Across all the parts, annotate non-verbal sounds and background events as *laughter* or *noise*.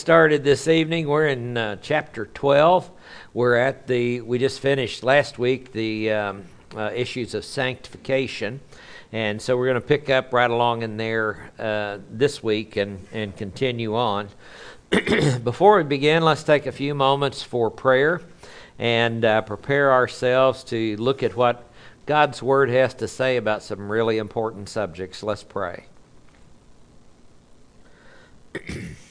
started this evening. We're in uh, chapter 12. We're at the, we just finished last week the um, uh, issues of sanctification. And so we're going to pick up right along in there uh, this week and, and continue on. *clears throat* Before we begin, let's take a few moments for prayer and uh, prepare ourselves to look at what God's Word has to say about some really important subjects. Let's pray. *clears throat*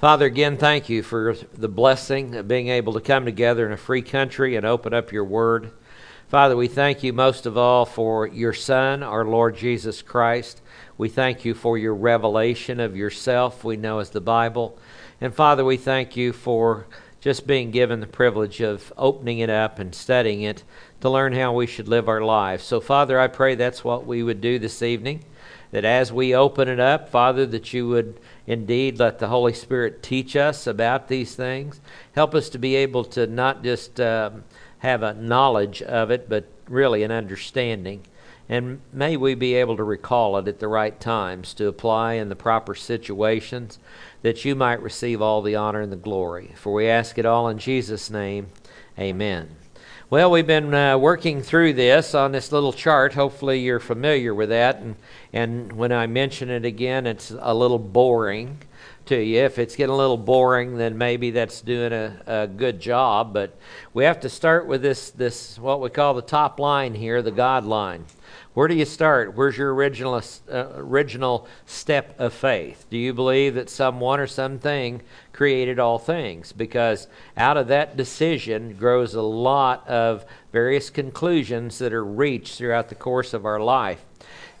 Father, again, thank you for the blessing of being able to come together in a free country and open up your word. Father, we thank you most of all for your Son, our Lord Jesus Christ. We thank you for your revelation of yourself, we know as the Bible. And Father, we thank you for just being given the privilege of opening it up and studying it to learn how we should live our lives. So, Father, I pray that's what we would do this evening. That as we open it up, Father, that you would Indeed, let the Holy Spirit teach us about these things. Help us to be able to not just um, have a knowledge of it, but really an understanding. And may we be able to recall it at the right times to apply in the proper situations that you might receive all the honor and the glory. For we ask it all in Jesus' name. Amen. Well, we've been uh, working through this on this little chart. Hopefully, you're familiar with that. And, and when I mention it again, it's a little boring to you. If it's getting a little boring, then maybe that's doing a, a good job. But we have to start with this, this, what we call the top line here, the God line. Where do you start? Where's your original uh, original step of faith? Do you believe that someone or something created all things? Because out of that decision grows a lot of various conclusions that are reached throughout the course of our life.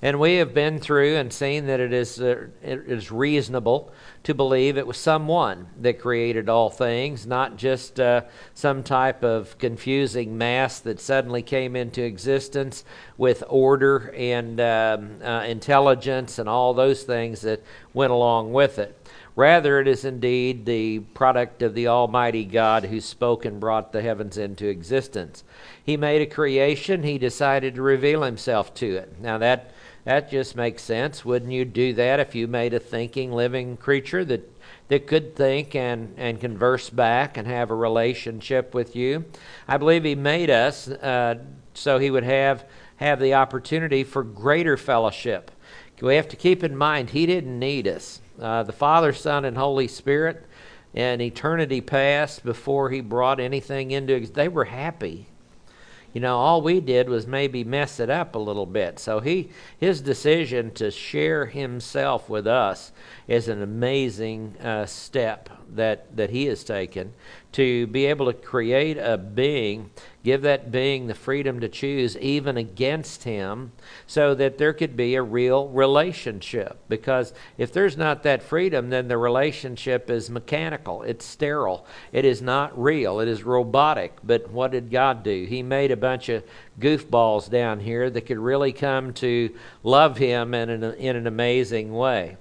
And we have been through and seen that it is, uh, it is reasonable to believe it was someone that created all things, not just uh, some type of confusing mass that suddenly came into existence with order and um, uh, intelligence and all those things that went along with it. Rather, it is indeed the product of the Almighty God who spoke and brought the heavens into existence. He made a creation, He decided to reveal Himself to it. Now, that that just makes sense. Wouldn't you do that if you made a thinking, living creature that, that could think and, and converse back and have a relationship with you? I believe He made us uh, so He would have, have the opportunity for greater fellowship. We have to keep in mind He didn't need us. Uh, the Father, Son, and Holy Spirit and eternity passed before He brought anything into they were happy you know, all we did was maybe mess it up a little bit. So he his decision to share himself with us is an amazing uh, step that that he has taken to be able to create a being, give that being the freedom to choose even against him, so that there could be a real relationship. Because if there's not that freedom, then the relationship is mechanical, it's sterile, it is not real, it is robotic. But what did God do? He made a bunch of goofballs down here that could really come to love him in an, in an amazing way.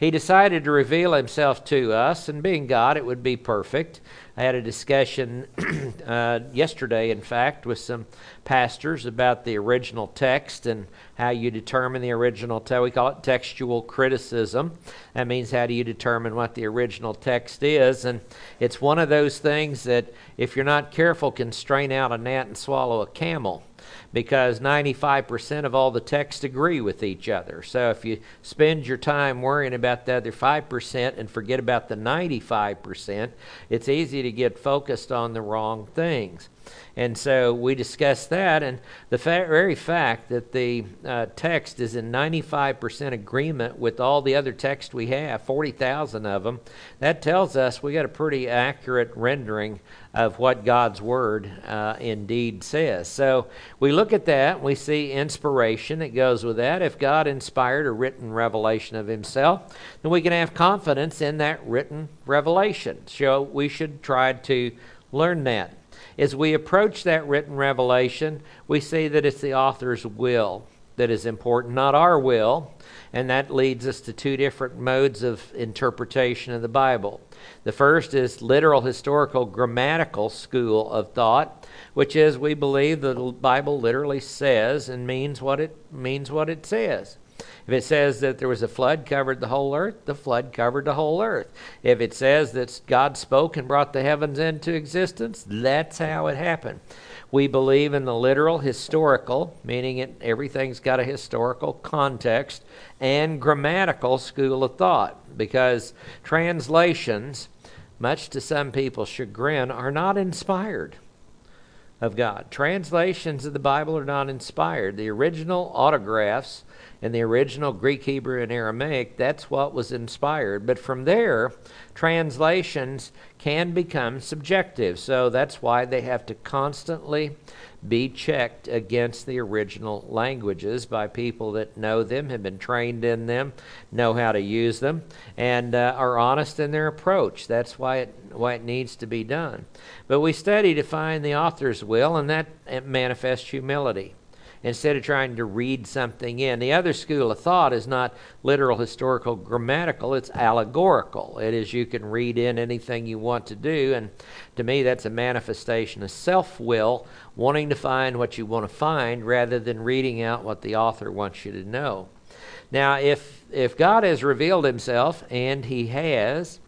He decided to reveal himself to us, and being God, it would be perfect. I had a discussion *clears throat* uh, yesterday, in fact, with some pastors about the original text and how you determine the original text. We call it textual criticism. That means how do you determine what the original text is? And it's one of those things that, if you're not careful, can strain out a gnat and swallow a camel because 95% of all the texts agree with each other. So if you spend your time worrying about the other 5% and forget about the 95%, it's easy to get focused on the wrong things. And so we discussed that, and the fa- very fact that the uh, text is in 95% agreement with all the other texts we have, 40,000 of them, that tells us we got a pretty accurate rendering of what God's Word uh, indeed says. So we look at that, we see inspiration that goes with that. If God inspired a written revelation of Himself, then we can have confidence in that written revelation. So we should try to learn that. As we approach that written revelation, we see that it's the author's will that is important, not our will. And that leads us to two different modes of interpretation of the Bible. The first is literal, historical, grammatical school of thought, which is we believe the Bible literally says and means what it means what it says. If it says that there was a flood covered the whole earth, the flood covered the whole earth. If it says that God spoke and brought the heavens into existence, that's how it happened. We believe in the literal historical, meaning it, everything's got a historical context, and grammatical school of thought, because translations, much to some people's chagrin, are not inspired of God. Translations of the Bible are not inspired. The original autographs in the original Greek, Hebrew, and Aramaic, that's what was inspired. But from there, translations can become subjective. So that's why they have to constantly be checked against the original languages by people that know them, have been trained in them, know how to use them, and uh, are honest in their approach. That's why it, why it needs to be done. But we study to find the author's will, and that manifests humility instead of trying to read something in. The other school of thought is not literal, historical, grammatical, it's allegorical. It is you can read in anything you want to do, and to me, that's a manifestation of self will, wanting to find what you want to find rather than reading out what the author wants you to know. Now, if, if God has revealed himself, and he has,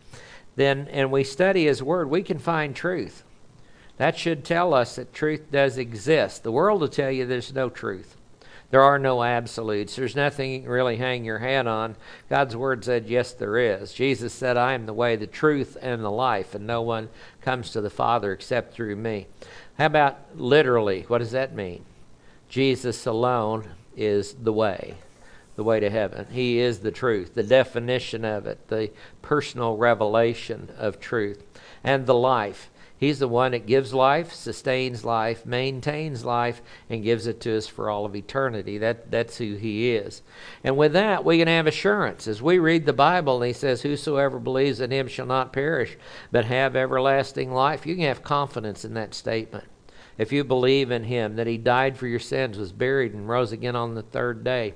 then and we study his word, we can find truth. That should tell us that truth does exist. The world will tell you there's no truth. There are no absolutes. There's nothing you can really hang your hat on. God's word said, yes, there is. Jesus said, I am the way, the truth, and the life, and no one comes to the Father except through me. How about literally? What does that mean? Jesus alone is the way, the way to heaven. He is the truth, the definition of it, the personal revelation of truth, and the life. He's the one that gives life, sustains life, maintains life, and gives it to us for all of eternity. That, that's who He is. And with that, we can have assurance. As we read the Bible, He says, Whosoever believes in Him shall not perish, but have everlasting life. You can have confidence in that statement. If you believe in Him, that He died for your sins, was buried, and rose again on the third day,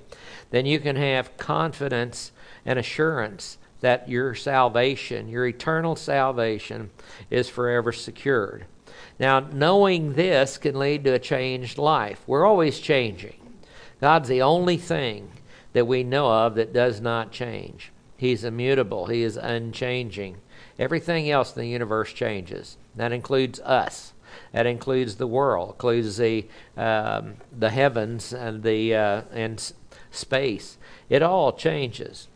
then you can have confidence and assurance that your salvation, your eternal salvation, is forever secured. Now, knowing this can lead to a changed life. We're always changing. God's the only thing that we know of that does not change. He's immutable, He is unchanging. Everything else in the universe changes. That includes us. That includes the world, includes the um, the heavens and the uh, and space. It all changes.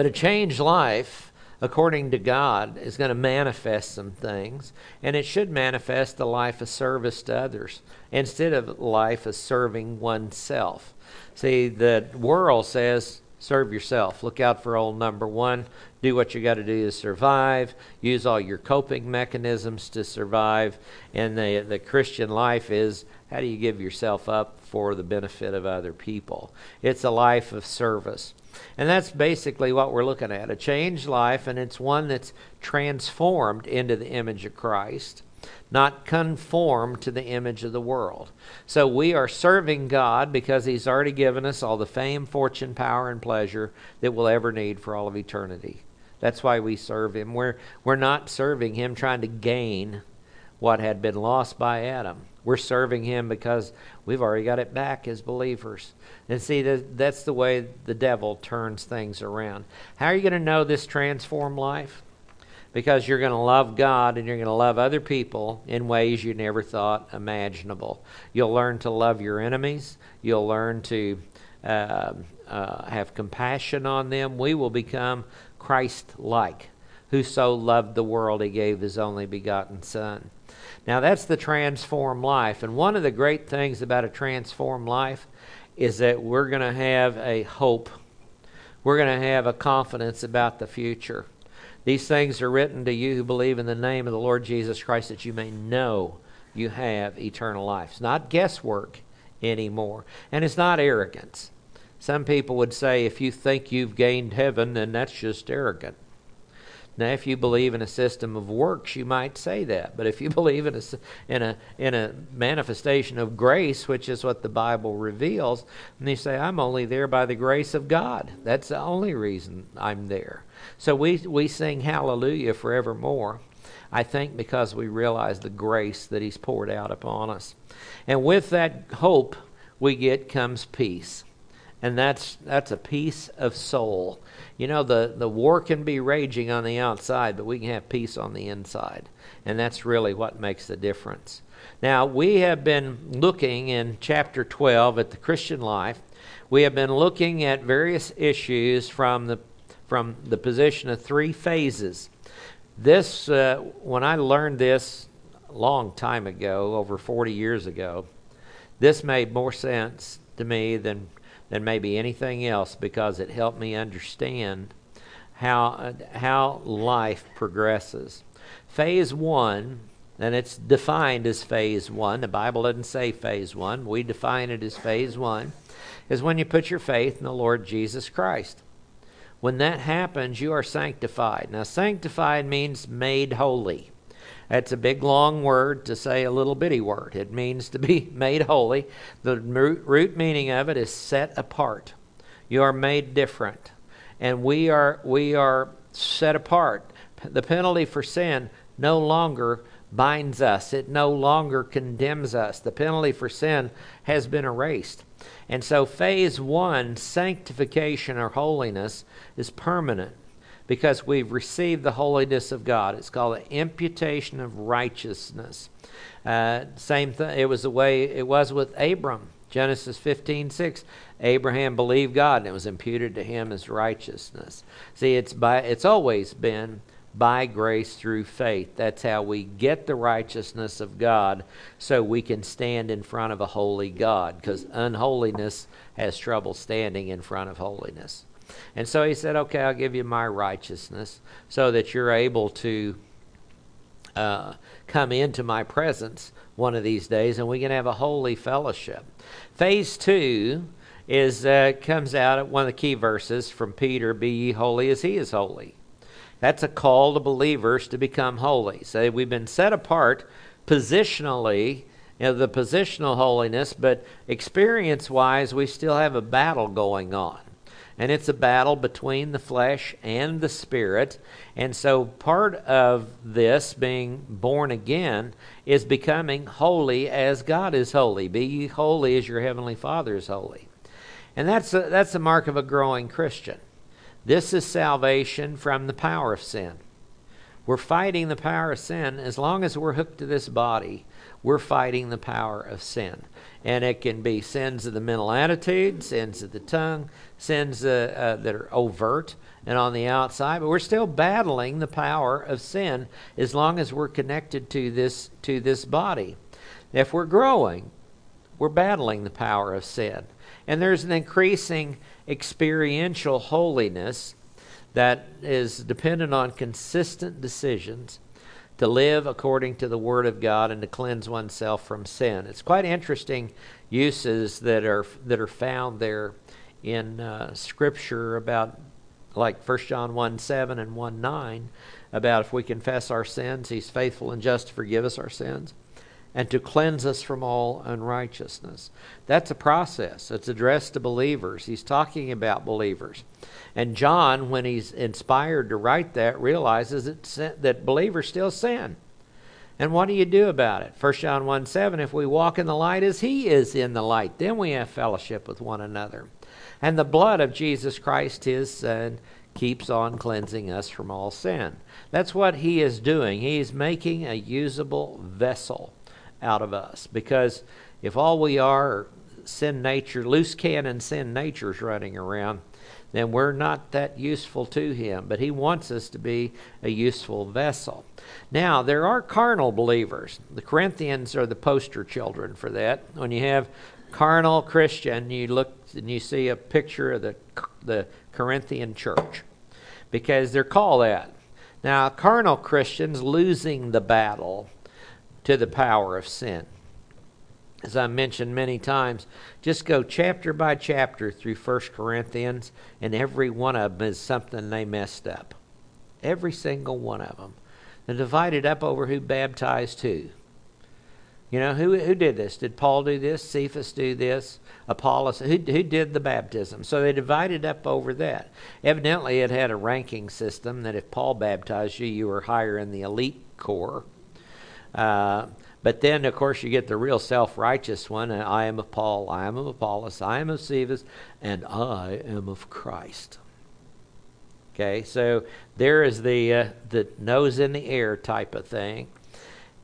But a changed life, according to God, is going to manifest some things, and it should manifest a life of service to others instead of life of serving oneself. See, the world says, serve yourself. Look out for old number one. Do what you got to do to survive. Use all your coping mechanisms to survive. And the, the Christian life is how do you give yourself up for the benefit of other people? It's a life of service. And that's basically what we're looking at a changed life, and it's one that's transformed into the image of Christ, not conformed to the image of the world. So we are serving God because He's already given us all the fame, fortune, power, and pleasure that we'll ever need for all of eternity. That's why we serve Him. We're, we're not serving Him trying to gain what had been lost by Adam. We're serving Him because we've already got it back as believers. And see, that's the way the devil turns things around. How are you going to know this transformed life? Because you're going to love God and you're going to love other people in ways you never thought imaginable. You'll learn to love your enemies. You'll learn to uh, uh, have compassion on them. We will become Christ like. Who so loved the world, he gave his only begotten Son. Now, that's the transformed life. And one of the great things about a transformed life is that we're going to have a hope. We're going to have a confidence about the future. These things are written to you who believe in the name of the Lord Jesus Christ that you may know you have eternal life. It's not guesswork anymore, and it's not arrogance. Some people would say if you think you've gained heaven, then that's just arrogant. Now, if you believe in a system of works, you might say that. But if you *laughs* believe in a, in a, in a manifestation of grace, which is what the Bible reveals, and you say, I'm only there by the grace of God. That's the only reason I'm there. So we, we sing hallelujah forevermore. I think because we realize the grace that He's poured out upon us. And with that hope we get comes peace. And that's that's a peace of soul. You know, the, the war can be raging on the outside, but we can have peace on the inside. And that's really what makes the difference. Now, we have been looking in chapter 12 at the Christian life. We have been looking at various issues from the from the position of three phases. This, uh, when I learned this a long time ago, over 40 years ago, this made more sense to me than, than maybe anything else because it helped me understand how, how life progresses. Phase one, and it's defined as phase one. The Bible doesn't say phase one, we define it as phase one, is when you put your faith in the Lord Jesus Christ. When that happens, you are sanctified. Now, sanctified means made holy. That's a big long word to say a little bitty word. It means to be *laughs* made holy. The root meaning of it is set apart. You are made different. And we are we are set apart. The penalty for sin no longer binds us. It no longer condemns us. The penalty for sin has been erased. And so, phase one, sanctification or holiness, is permanent because we've received the holiness of God. It's called an imputation of righteousness. Uh, same thing. It was the way it was with Abram. Genesis 15, 6. Abraham believed God and it was imputed to him as righteousness. See, it's by it's always been by grace through faith. That's how we get the righteousness of God so we can stand in front of a holy God because unholiness has trouble standing in front of holiness. And so he said, Okay, I'll give you my righteousness so that you're able to uh, come into my presence one of these days and we can have a holy fellowship. Phase two is uh, comes out at one of the key verses from Peter Be ye holy as he is holy. That's a call to believers to become holy. So we've been set apart positionally, you know, the positional holiness, but experience wise, we still have a battle going on. And it's a battle between the flesh and the spirit. And so part of this being born again is becoming holy as God is holy. Be ye holy as your heavenly Father is holy. And that's a, that's a mark of a growing Christian. This is salvation from the power of sin. We're fighting the power of sin. As long as we're hooked to this body, we're fighting the power of sin. And it can be sins of the mental attitude, sins of the tongue, sins uh, uh, that are overt and on the outside, but we're still battling the power of sin as long as we're connected to this to this body. If we're growing, we're battling the power of sin. And there's an increasing experiential holiness that is dependent on consistent decisions to live according to the Word of God and to cleanse oneself from sin. It's quite interesting uses that are that are found there in uh, Scripture about like 1 John 1 7 and 1 9 about if we confess our sins, He's faithful and just to forgive us our sins and to cleanse us from all unrighteousness. That's a process. It's addressed to believers. He's talking about believers. And John, when he's inspired to write that, realizes that, that believers still sin. And what do you do about it? 1 John 1 7, if we walk in the light as he is in the light, then we have fellowship with one another. And the blood of Jesus Christ, his Son, keeps on cleansing us from all sin. That's what he is doing. He's making a usable vessel out of us. Because if all we are sin nature, loose cannon sin natures running around, then we're not that useful to him. But he wants us to be a useful vessel. Now, there are carnal believers. The Corinthians are the poster children for that. When you have carnal Christian, you look and you see a picture of the, the Corinthian church because they're called that. Now, carnal Christians losing the battle to the power of sin. As I mentioned many times, just go chapter by chapter through 1 Corinthians, and every one of them is something they messed up. Every single one of them. They're divided up over who baptized who. You know, who, who did this? Did Paul do this? Cephas do this? Apollos? Who, who did the baptism? So they divided up over that. Evidently, it had a ranking system that if Paul baptized you, you were higher in the elite corps. Uh, But then, of course, you get the real self righteous one I am of Paul, I am of Apollos, I am of Cephas, and I am of Christ. Okay, so there is the, uh, the nose in the air type of thing.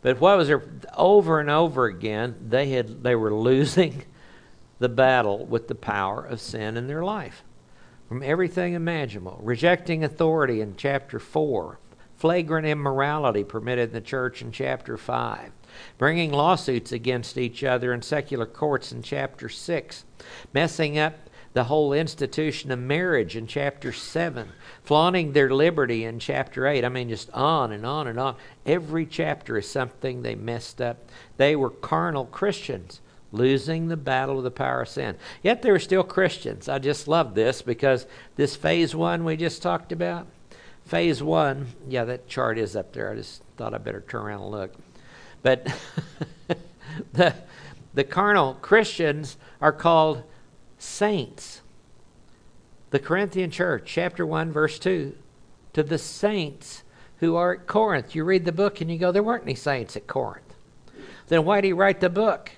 But what was there over and over again? They had they were losing the battle with the power of sin in their life, from everything imaginable, rejecting authority in chapter four, flagrant immorality permitted in the church in chapter five, bringing lawsuits against each other in secular courts in chapter six, messing up the whole institution of marriage in chapter 7, flaunting their liberty in chapter 8. I mean, just on and on and on. Every chapter is something they messed up. They were carnal Christians, losing the battle of the power of sin. Yet they were still Christians. I just love this because this phase one we just talked about, phase one, yeah, that chart is up there. I just thought I better turn around and look. But *laughs* the, the carnal Christians are called saints. The Corinthian church, chapter 1, verse 2, to the saints who are at Corinth. You read the book and you go, there weren't any saints at Corinth. Then why did he write the book?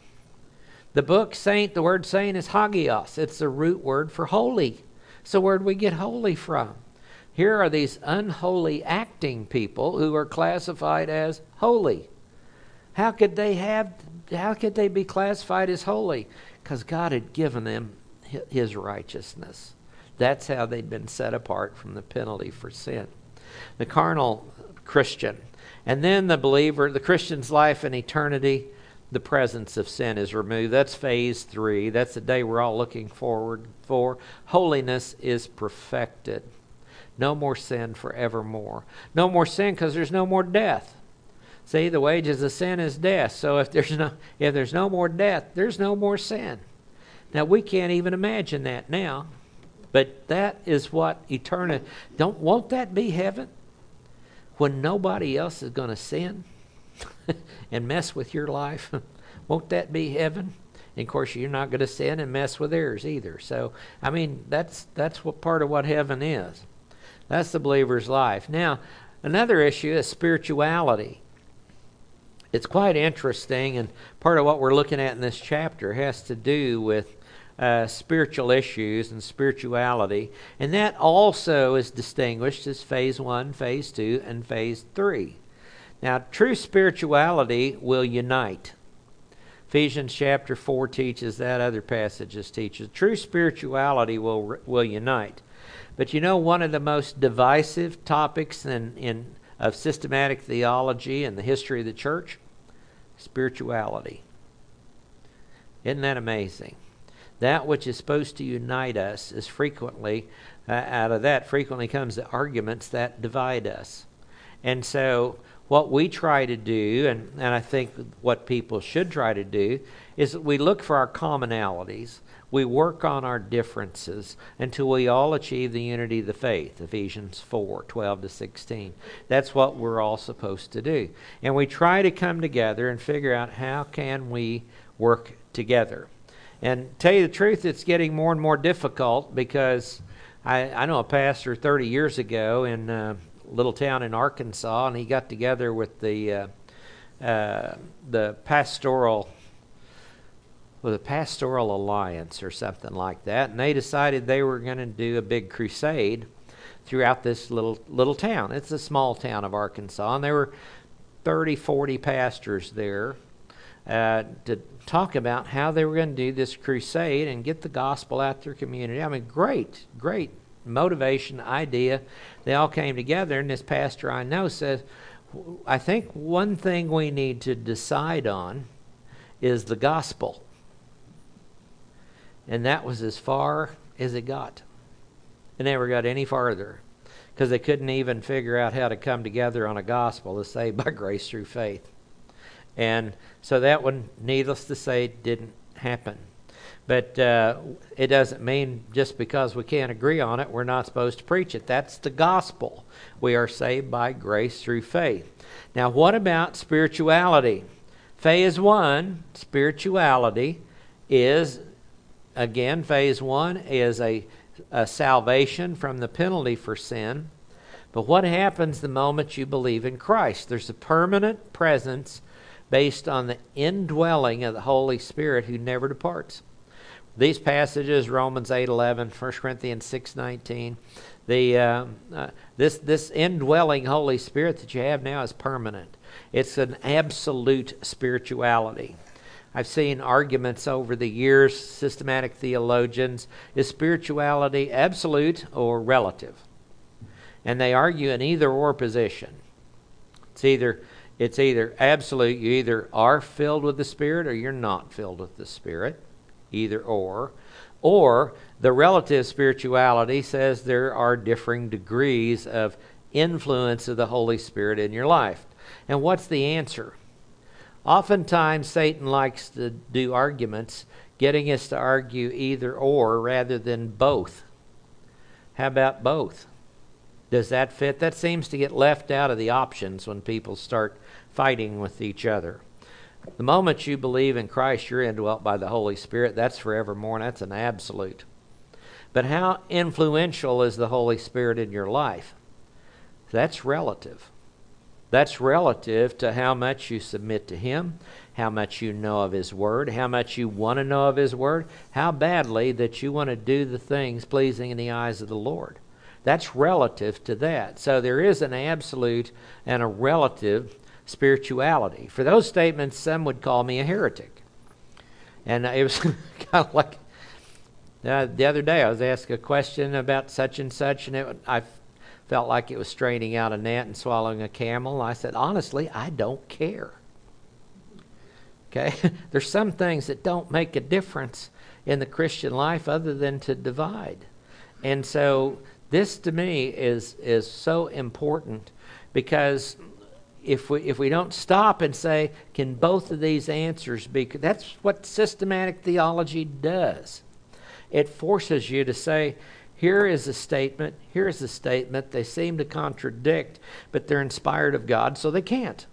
The book saint, the word saint is hagios. It's the root word for holy. So where do we get holy from? Here are these unholy acting people who are classified as holy. How could they have how could they be classified as holy? Because God had given them his righteousness. That's how they'd been set apart from the penalty for sin. The carnal Christian. And then the believer, the Christian's life in eternity, the presence of sin is removed. That's phase three. That's the day we're all looking forward for. Holiness is perfected. No more sin forevermore. No more sin because there's no more death. See, the wages of sin is death. So if there's no if there's no more death, there's no more sin. Now, we can't even imagine that now, but that is what eternity. Don't won't that be heaven when nobody else is going to sin *laughs* and mess with your life? *laughs* won't that be heaven? And of course, you're not going to sin and mess with theirs either. So, I mean, that's that's what part of what heaven is. That's the believer's life. Now, another issue is spirituality it's quite interesting, and part of what we're looking at in this chapter has to do with uh, spiritual issues and spirituality, and that also is distinguished as phase one, phase two, and phase three. Now, true spirituality will unite. Ephesians chapter 4 teaches that, other passages teach teaches. True spirituality will, will unite. But you know, one of the most divisive topics in, in, of systematic theology and the history of the church? Spirituality. Isn't that amazing? That which is supposed to unite us is frequently, uh, out of that, frequently comes the arguments that divide us. And so, what we try to do, and, and I think what people should try to do, is we look for our commonalities. We work on our differences until we all achieve the unity of the faith. Ephesians 4 12 to 16. That's what we're all supposed to do. And we try to come together and figure out how can we work together. And tell you the truth, it's getting more and more difficult because I, I know a pastor 30 years ago in a little town in Arkansas, and he got together with the uh, uh, the pastoral with a pastoral alliance or something like that, and they decided they were going to do a big crusade throughout this little little town. It's a small town of Arkansas, and there were 30, 40 pastors there uh, to talk about how they were going to do this crusade and get the gospel out to their community. I mean, great, great motivation, idea. They all came together, and this pastor I know says, I think one thing we need to decide on is the gospel. And that was as far as it got. It never got any farther because they couldn't even figure out how to come together on a gospel to save by *laughs* grace through faith. And so that one, needless to say, didn't happen. But uh, it doesn't mean just because we can't agree on it, we're not supposed to preach it. That's the gospel. We are saved by grace through faith. Now, what about spirituality? Phase one, spirituality, is again, phase one is a, a salvation from the penalty for sin. But what happens the moment you believe in Christ? There's a permanent presence based on the indwelling of the Holy Spirit who never departs. These passages, Romans 8 11, 1 Corinthians 6 19, the, uh, uh, this, this indwelling Holy Spirit that you have now is permanent. It's an absolute spirituality. I've seen arguments over the years, systematic theologians, is spirituality absolute or relative? And they argue an either or position. It's either it's either absolute, you either are filled with the Spirit or you're not filled with the Spirit, either or. Or the relative spirituality says there are differing degrees of influence of the Holy Spirit in your life. And what's the answer? Oftentimes, Satan likes to do arguments, getting us to argue either or rather than both. How about both? Does that fit? That seems to get left out of the options when people start fighting with each other. The moment you believe in Christ, you're indwelt by the Holy Spirit. That's forevermore, and that's an absolute. But how influential is the Holy Spirit in your life? That's relative. That's relative to how much you submit to Him, how much you know of His Word, how much you want to know of His Word, how badly that you want to do the things pleasing in the eyes of the Lord. That's relative to that. So there is an absolute and a relative spirituality. For those statements, some would call me a heretic. And it was *laughs* kind of like uh, the other day I was asked a question about such and such, and it, I felt like it was straining out a gnat and swallowing a camel. I said, honestly, I don't care. Okay? *laughs* There's some things that don't make a difference in the Christian life other than to divide. And so this to me is is so important because if we if we don't stop and say, can both of these answers be that's what systematic theology does. It forces you to say, here is a statement, here is a statement. They seem to contradict, but they're inspired of God, so they can't.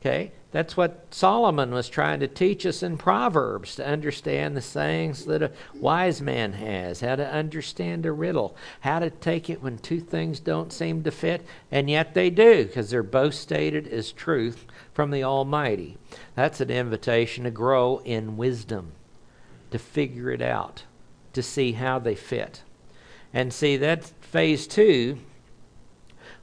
Okay? That's what Solomon was trying to teach us in Proverbs to understand the sayings that a wise man has, how to understand a riddle, how to take it when two things don't seem to fit, and yet they do, because they're both stated as truth from the Almighty. That's an invitation to grow in wisdom, to figure it out to see how they fit. And see, that's phase two.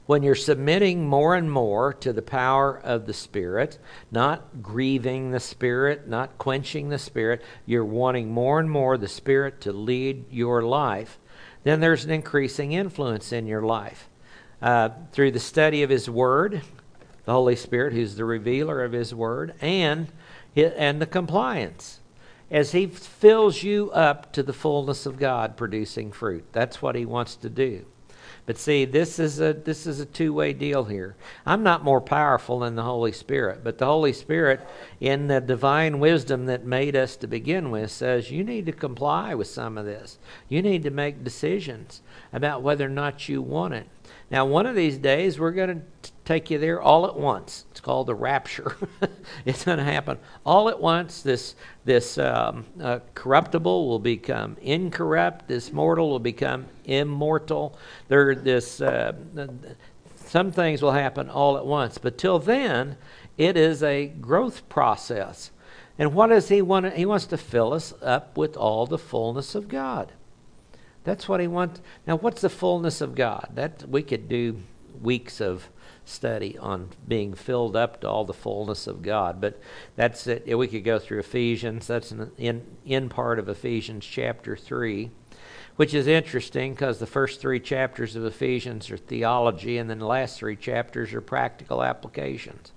When you're submitting more and more to the power of the Spirit, not grieving the Spirit, not quenching the Spirit, you're wanting more and more the Spirit to lead your life, then there's an increasing influence in your life. Uh, through the study of His Word, the Holy Spirit, who's the revealer of His Word, and, and the compliance as He fills you up to the fullness of God, producing fruit. That's what He wants to do. But see, this is a this is a two-way deal here. I'm not more powerful than the Holy Spirit, but the Holy Spirit, in the divine wisdom that made us to begin with, says you need to comply with some of this. You need to make decisions about whether or not you want it. Now, one of these days, we're going to take you there all at once. It's called the rapture. *laughs* it's going to happen all at once. This this um, uh, corruptible will become incorrupt. This mortal will become immortal. There, this uh, some things will happen all at once. But till then, it is a growth process. And what does he want? He wants to fill us up with all the fullness of God. That's what he wants. Now, what's the fullness of God? That we could do weeks of study on being filled up to all the fullness of God. But that's it. We could go through Ephesians. That's an in, in part of Ephesians chapter 3, which is interesting because the first three chapters of Ephesians are theology, and then the last three chapters are practical applications.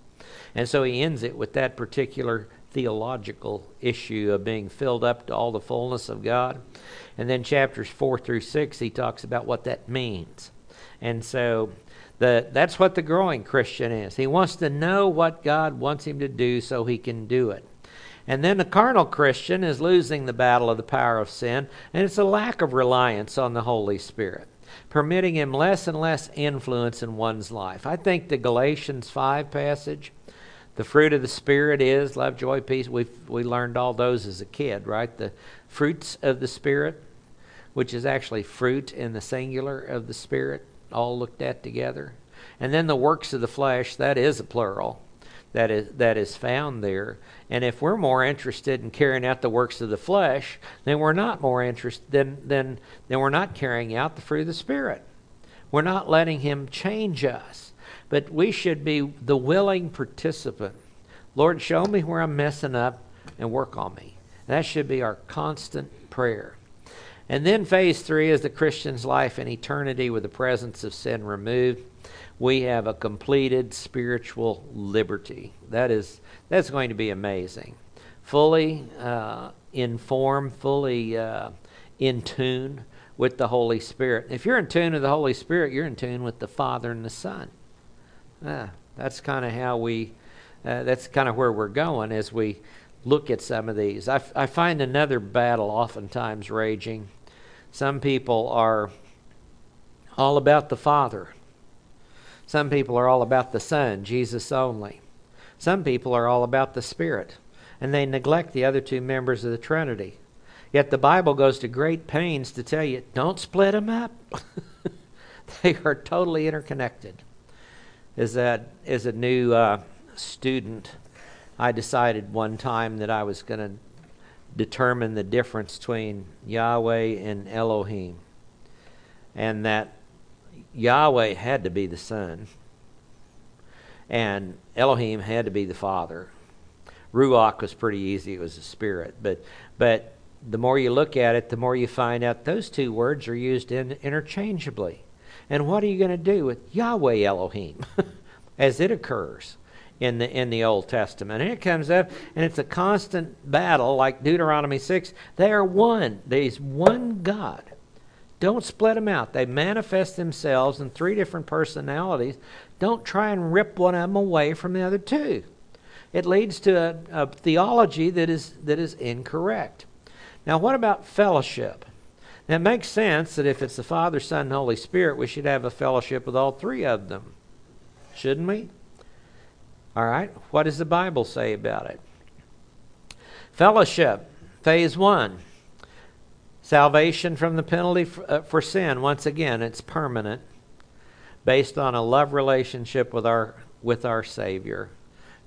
And so he ends it with that particular theological issue of being filled up to all the fullness of God. And then chapters 4 through 6, he talks about what that means. And so the, that's what the growing Christian is. He wants to know what God wants him to do so he can do it. And then the carnal Christian is losing the battle of the power of sin, and it's a lack of reliance on the Holy Spirit, permitting him less and less influence in one's life. I think the Galatians 5 passage the fruit of the Spirit is love, joy, peace. We we learned all those as a kid, right? The fruits of the Spirit, which is actually fruit in the singular of the Spirit, all looked at together. And then the works of the flesh, that is a plural. that is that is found there. And if we're more interested in carrying out the works of the flesh, then we're not more interested then then then we're not carrying out the fruit of the spirit. We're not letting him change us. But we should be the willing participant. Lord, show me where I'm messing up and work on me. That should be our constant prayer. And then phase three is the Christian's life in eternity with the presence of sin removed we have a completed spiritual liberty. That is that's going to be amazing. Fully uh, informed, fully uh, in tune with the Holy Spirit. If you're in tune with the Holy Spirit, you're in tune with the Father and the Son. Ah, that's kind of how we. Uh, that's kind of where we're going as we look at some of these. I, f- I find another battle oftentimes raging. Some people are all about the Father some people are all about the Son, Jesus only. Some people are all about the Spirit, and they neglect the other two members of the Trinity. Yet the Bible goes to great pains to tell you don't split them up. *laughs* they are totally interconnected. As a, as a new uh, student, I decided one time that I was going to determine the difference between Yahweh and Elohim. And that Yahweh had to be the Son, and Elohim had to be the Father. Ruach was pretty easy; it was a spirit. But but the more you look at it, the more you find out those two words are used in, interchangeably. And what are you going to do with Yahweh Elohim *laughs* as it occurs in the in the Old Testament? And it comes up, and it's a constant battle, like Deuteronomy six. They are one. There's one God. Don't split them out. They manifest themselves in three different personalities. Don't try and rip one of them away from the other two. It leads to a, a theology that is, that is incorrect. Now, what about fellowship? Now, it makes sense that if it's the Father, Son, and Holy Spirit, we should have a fellowship with all three of them. Shouldn't we? All right. What does the Bible say about it? Fellowship, phase one. Salvation from the penalty for, uh, for sin, once again, it's permanent, based on a love relationship with our with our Savior.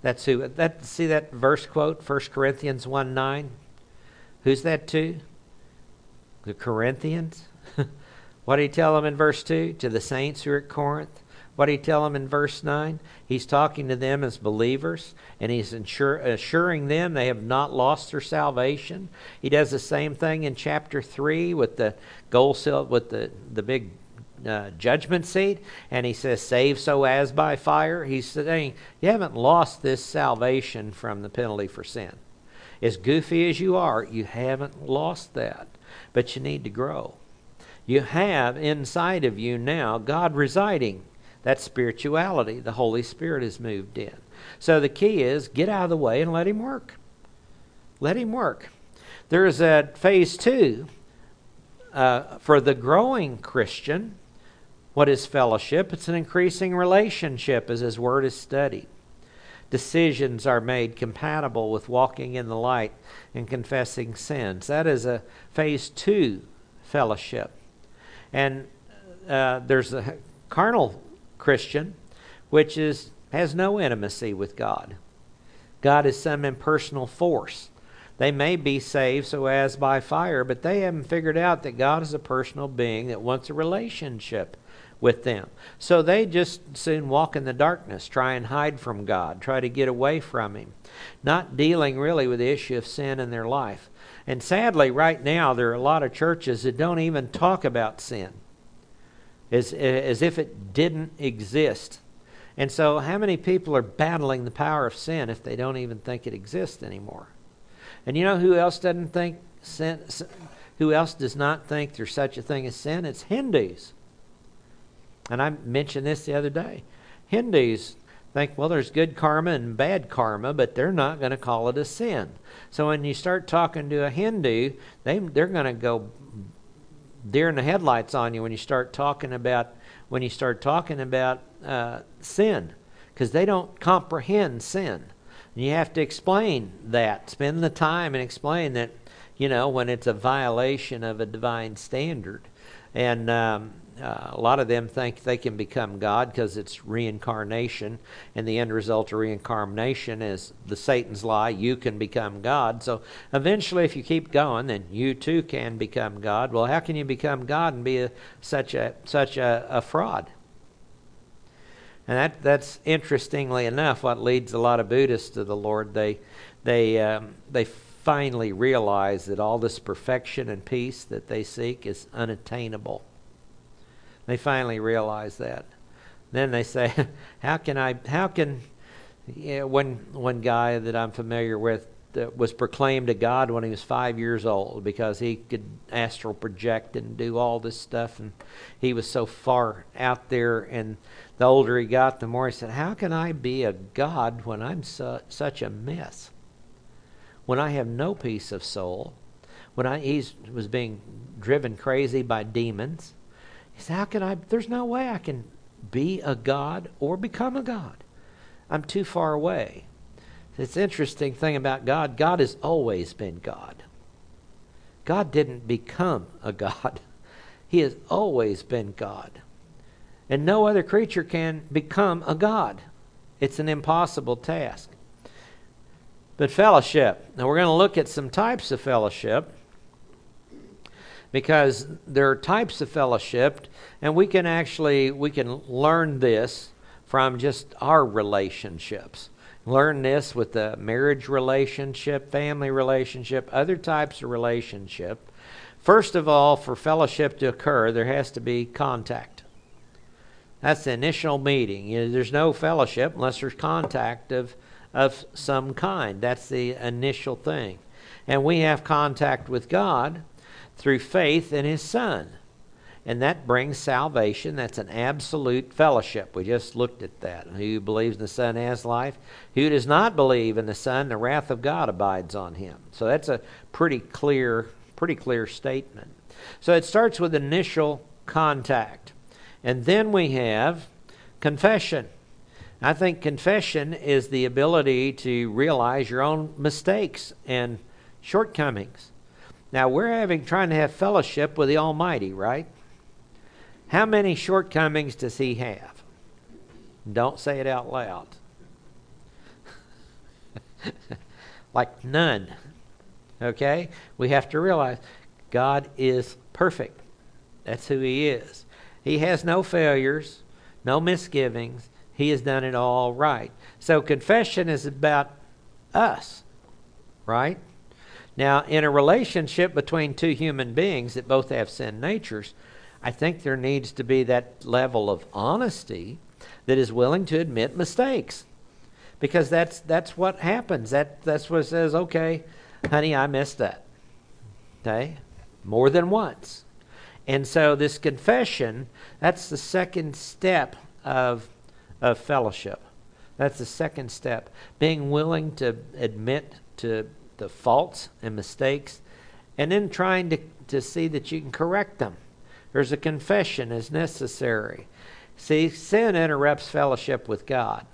That's who that see that verse quote, 1 Corinthians 1 9. Who's that to? The Corinthians? *laughs* what did he tell them in verse 2? To the saints who are at Corinth? What did he tell them in verse 9? He's talking to them as believers, and he's insure, assuring them they have not lost their salvation. He does the same thing in chapter 3 with the gold seal, with the, the big uh, judgment seat, and he says, Save so as by fire. He's saying, You haven't lost this salvation from the penalty for sin. As goofy as you are, you haven't lost that, but you need to grow. You have inside of you now God residing that's spirituality. The Holy Spirit is moved in. So the key is get out of the way and let Him work. Let Him work. There is a phase two uh, for the growing Christian. What is fellowship? It's an increasing relationship as His Word is studied. Decisions are made compatible with walking in the light and confessing sins. That is a phase two fellowship. And uh, there's a carnal Christian, which is has no intimacy with God. God is some impersonal force. They may be saved so as by fire, but they haven't figured out that God is a personal being that wants a relationship with them. So they just soon walk in the darkness, try and hide from God, try to get away from Him, not dealing really with the issue of sin in their life. And sadly, right now, there are a lot of churches that don't even talk about sin as, as if it didn't exist. And so, how many people are battling the power of sin if they don't even think it exists anymore? And you know who else doesn't think sin? Who else does not think there's such a thing as sin? It's Hindus. And I mentioned this the other day. Hindus think, well, there's good karma and bad karma, but they're not going to call it a sin. So when you start talking to a Hindu, they they're going to go deer in the headlights on you when you start talking about when you start talking about uh, sin because they don't comprehend sin. And you have to explain that. Spend the time and explain that you know when it's a violation of a divine standard. And um, uh, a lot of them think they can become God because it's reincarnation, and the end result of reincarnation is the Satan's lie. You can become God. So eventually, if you keep going, then you too can become God. Well, how can you become God and be a, such a such a, a fraud? And that that's interestingly enough what leads a lot of Buddhists to the Lord. They they um, they finally realize that all this perfection and peace that they seek is unattainable. They finally realize that. Then they say, *laughs* "How can I? How can?" Yeah, one one guy that I'm familiar with that was proclaimed a god when he was five years old because he could astral project and do all this stuff, and he was so far out there. And the older he got, the more he said, "How can I be a god when I'm su- such a mess?" when I have no peace of soul, when I he was being driven crazy by demons. Said, How can I? There's no way I can be a God or become a God. I'm too far away. It's interesting thing about God, God has always been God. God didn't become a God. *laughs* He has always been God. And no other creature can become a God. It's an impossible task. But fellowship. Now we're going to look at some types of fellowship because there are types of fellowship and we can actually we can learn this from just our relationships. Learn this with the marriage relationship, family relationship, other types of relationship. First of all, for fellowship to occur, there has to be contact. That's the initial meeting. You know, there's no fellowship unless there's contact of of some kind. That's the initial thing. And we have contact with God through faith in His Son. And that brings salvation. That's an absolute fellowship. We just looked at that. Who believes in the Son has life. Who does not believe in the Son, the wrath of God abides on him. So that's a pretty clear, pretty clear statement. So it starts with initial contact. And then we have confession. I think confession is the ability to realize your own mistakes and shortcomings. Now, we're having trying to have fellowship with the Almighty, right? How many shortcomings does he have? Don't say it out loud. *laughs* like none. Okay? We have to realize God is perfect. That's who he is. He has no failures, no misgivings. He has done it all right. So confession is about us, right? Now, in a relationship between two human beings that both have sin natures, I think there needs to be that level of honesty that is willing to admit mistakes. Because that's that's what happens. That that's what says, okay, honey, I missed that. Okay? More than once. And so this confession, that's the second step of of fellowship. That's the second step. Being willing to admit to the faults and mistakes and then trying to, to see that you can correct them. There's a confession as necessary. See, sin interrupts fellowship with God,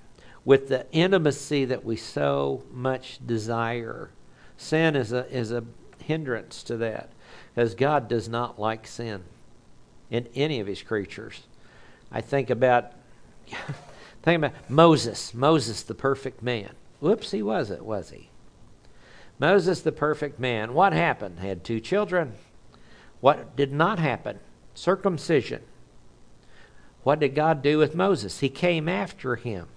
with the intimacy that we so much desire. Sin is a, is a hindrance to that, because God does not like sin in any of his creatures. I think about *laughs* Think about Moses. Moses, the perfect man. Whoops, he wasn't, was he? Moses, the perfect man. What happened? Had two children. What did not happen? Circumcision. What did God do with Moses? He came after him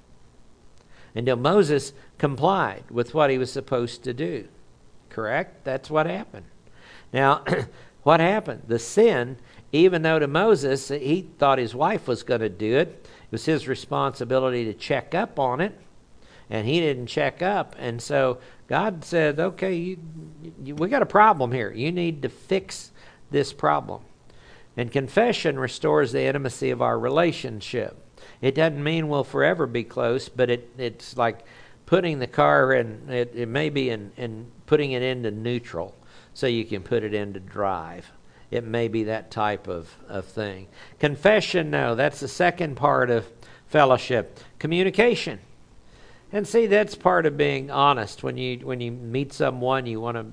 until Moses complied with what he was supposed to do. Correct? That's what happened. Now, *clears throat* what happened? The sin, even though to Moses, he thought his wife was going to do it, it was his responsibility to check up on it, and he didn't check up. And so God said, "Okay, you, you, we got a problem here. You need to fix this problem." And confession restores the intimacy of our relationship. It doesn't mean we'll forever be close, but it, it's like putting the car in, it, it may be in, in putting it into neutral so you can put it into drive it may be that type of, of thing. Confession, no, that's the second part of fellowship. Communication. And see, that's part of being honest. When you when you meet someone, you want to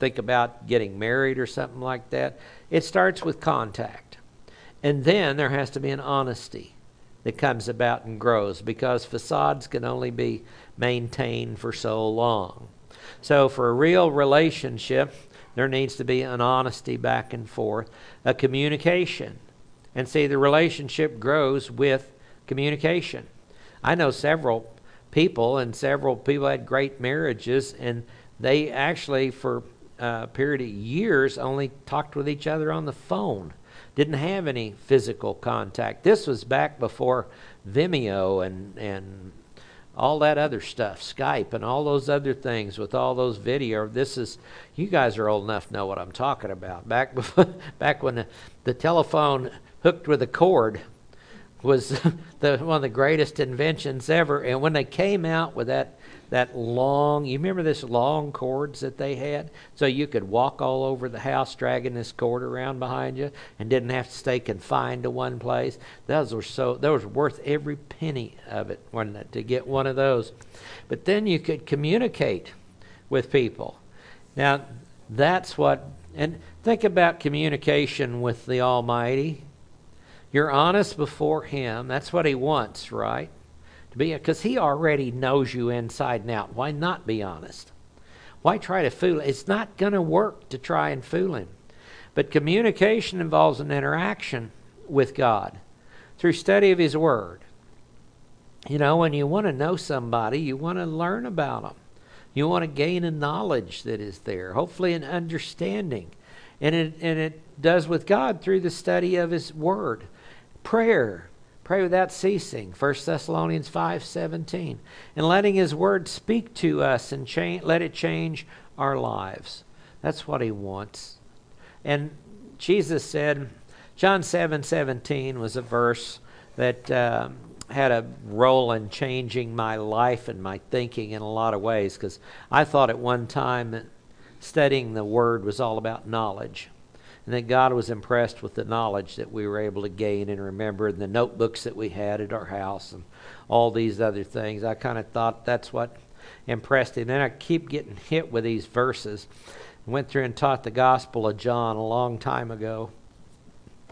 think about getting married or something like that. It starts with contact. And then there has to be an honesty that comes about and grows because facades can only be maintained for so long. So, for a real relationship, there needs to be an honesty back and forth, a communication. And see, the relationship grows with communication. I know several people, and several people had great marriages, and they actually, for uh, a period of years, only talked with each other on the phone. Didn't have any physical contact. This was back before Vimeo and, and all that other stuff, Skype and all those other things with all those video. This is you guys are old enough to know what I'm talking about. Back *laughs* before, back when the, the telephone hooked with a cord was *laughs* the one of the greatest inventions ever. And when they came out with that that long, you remember this long cords that they had, so you could walk all over the house dragging this cord around behind you, and didn't have to stay confined to one place. Those were so those were worth every penny of it, wasn't it, to get one of those? But then you could communicate with people. Now that's what, and think about communication with the Almighty. You're honest before Him. That's what He wants, right? To be because He already knows you inside and out. Why not be honest? Why try to fool? It's not going to work to try and fool Him. But communication involves an interaction with God through study of His Word. You know, when you want to know somebody, you want to learn about them. You want to gain a knowledge that is there, hopefully an understanding. And it, and it does with God through the study of His Word. Prayer. Pray without ceasing. 1 Thessalonians 5:17. And letting his word speak to us and let it change our lives. That's what he wants. And Jesus said, John 7 17 was a verse that uh, had a role in changing my life and my thinking in a lot of ways because I thought at one time that studying the Word was all about knowledge and that God was impressed with the knowledge that we were able to gain and remember, and the notebooks that we had at our house, and all these other things. I kind of thought that's what impressed him. Then I keep getting hit with these verses. Went through and taught the Gospel of John a long time ago.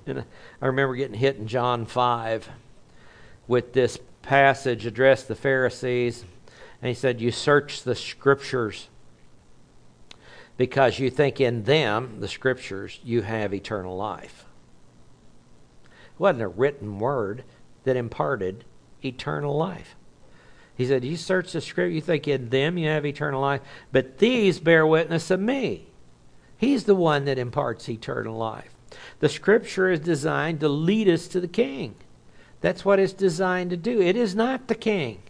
And I remember getting hit in John 5 with this passage addressed the Pharisees. And he said, You search the scriptures because you think in them, the scriptures, you have eternal life. It wasn't a written word that imparted eternal life. He said, You search the scripture, you think in them you have eternal life, but these bear witness of me. He's the one that imparts eternal life. The scripture is designed to lead us to the king. That's what it's designed to do. It is not the king.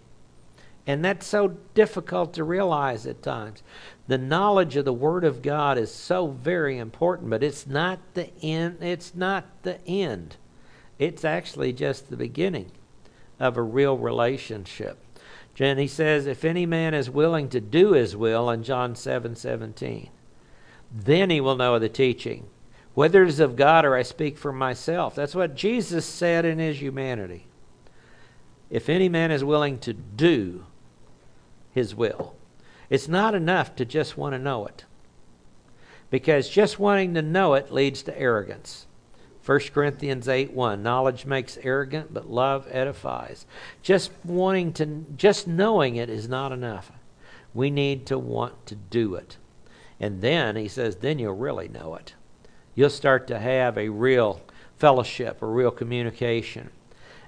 And that's so difficult to realize at times the knowledge of the Word of God is so very important, but it's not the end. It's not the end. It's actually just the beginning of a real relationship. And he says, if any man is willing to do his will in John 7 17, then he will know of the teaching, whether it is of God or I speak for myself. That's what Jesus said in his humanity. If any man is willing to do his will, it's not enough to just want to know it. Because just wanting to know it leads to arrogance. 1 Corinthians 8 1 Knowledge makes arrogant, but love edifies. Just wanting to, just knowing it is not enough. We need to want to do it. And then, he says, then you'll really know it. You'll start to have a real fellowship, a real communication.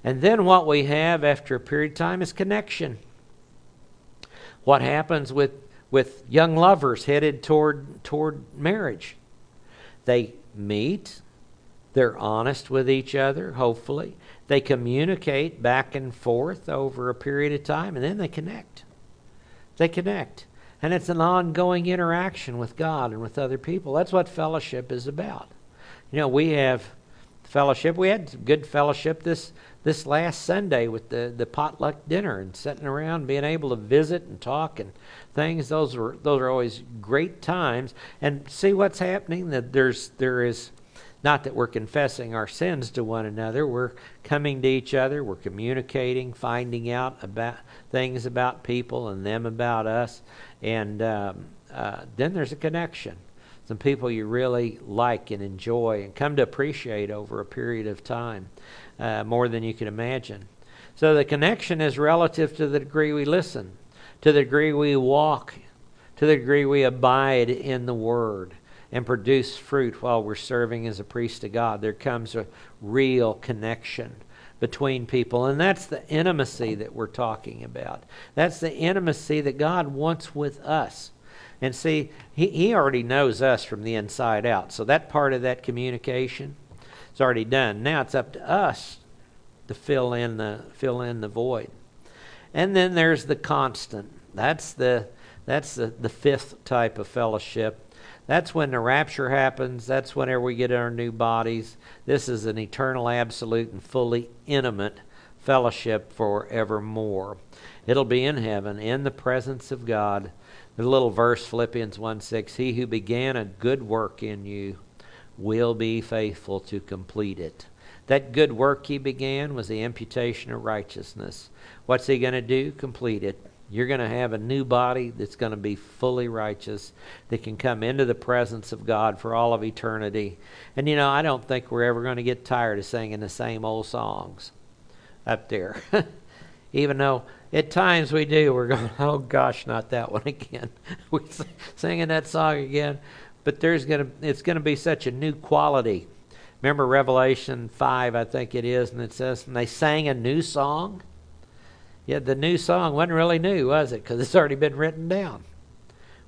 And then what we have after a period of time is connection what happens with, with young lovers headed toward, toward marriage. They meet, they're honest with each other, hopefully. They communicate back and forth over a period of time, and then they connect. They connect. And it's an ongoing interaction with God and with other people. That's what fellowship is about. You know, we have fellowship. We had good fellowship this this last Sunday with the, the potluck dinner and sitting around, being able to visit and talk and things. Those are those are always great times. And see what's happening. That there's there is not that we're confessing our sins to one another. We're coming to each other. We're communicating, finding out about things about people and them about us, and um, uh, then there's a connection. Some people you really like and enjoy and come to appreciate over a period of time uh, more than you can imagine. So the connection is relative to the degree we listen, to the degree we walk, to the degree we abide in the Word and produce fruit while we're serving as a priest to God. There comes a real connection between people. And that's the intimacy that we're talking about. That's the intimacy that God wants with us. And see, he, he already knows us from the inside out. So that part of that communication is already done. Now it's up to us to fill in the fill in the void. And then there's the constant. That's the that's the, the fifth type of fellowship. That's when the rapture happens. That's whenever we get our new bodies. This is an eternal, absolute, and fully intimate fellowship forevermore. It'll be in heaven, in the presence of God. The little verse, Philippians 1 6 He who began a good work in you will be faithful to complete it. That good work he began was the imputation of righteousness. What's he going to do? Complete it. You're going to have a new body that's going to be fully righteous, that can come into the presence of God for all of eternity. And you know, I don't think we're ever going to get tired of singing the same old songs up there. *laughs* Even though at times we do, we're going, *laughs* oh gosh, not that one again. *laughs* we're singing that song again. But there's to, it's to be such a new quality. Remember Revelation 5, I think it is, and it says, and they sang a new song yeah, the new song wasn't really new, was it? Because it's already been written down.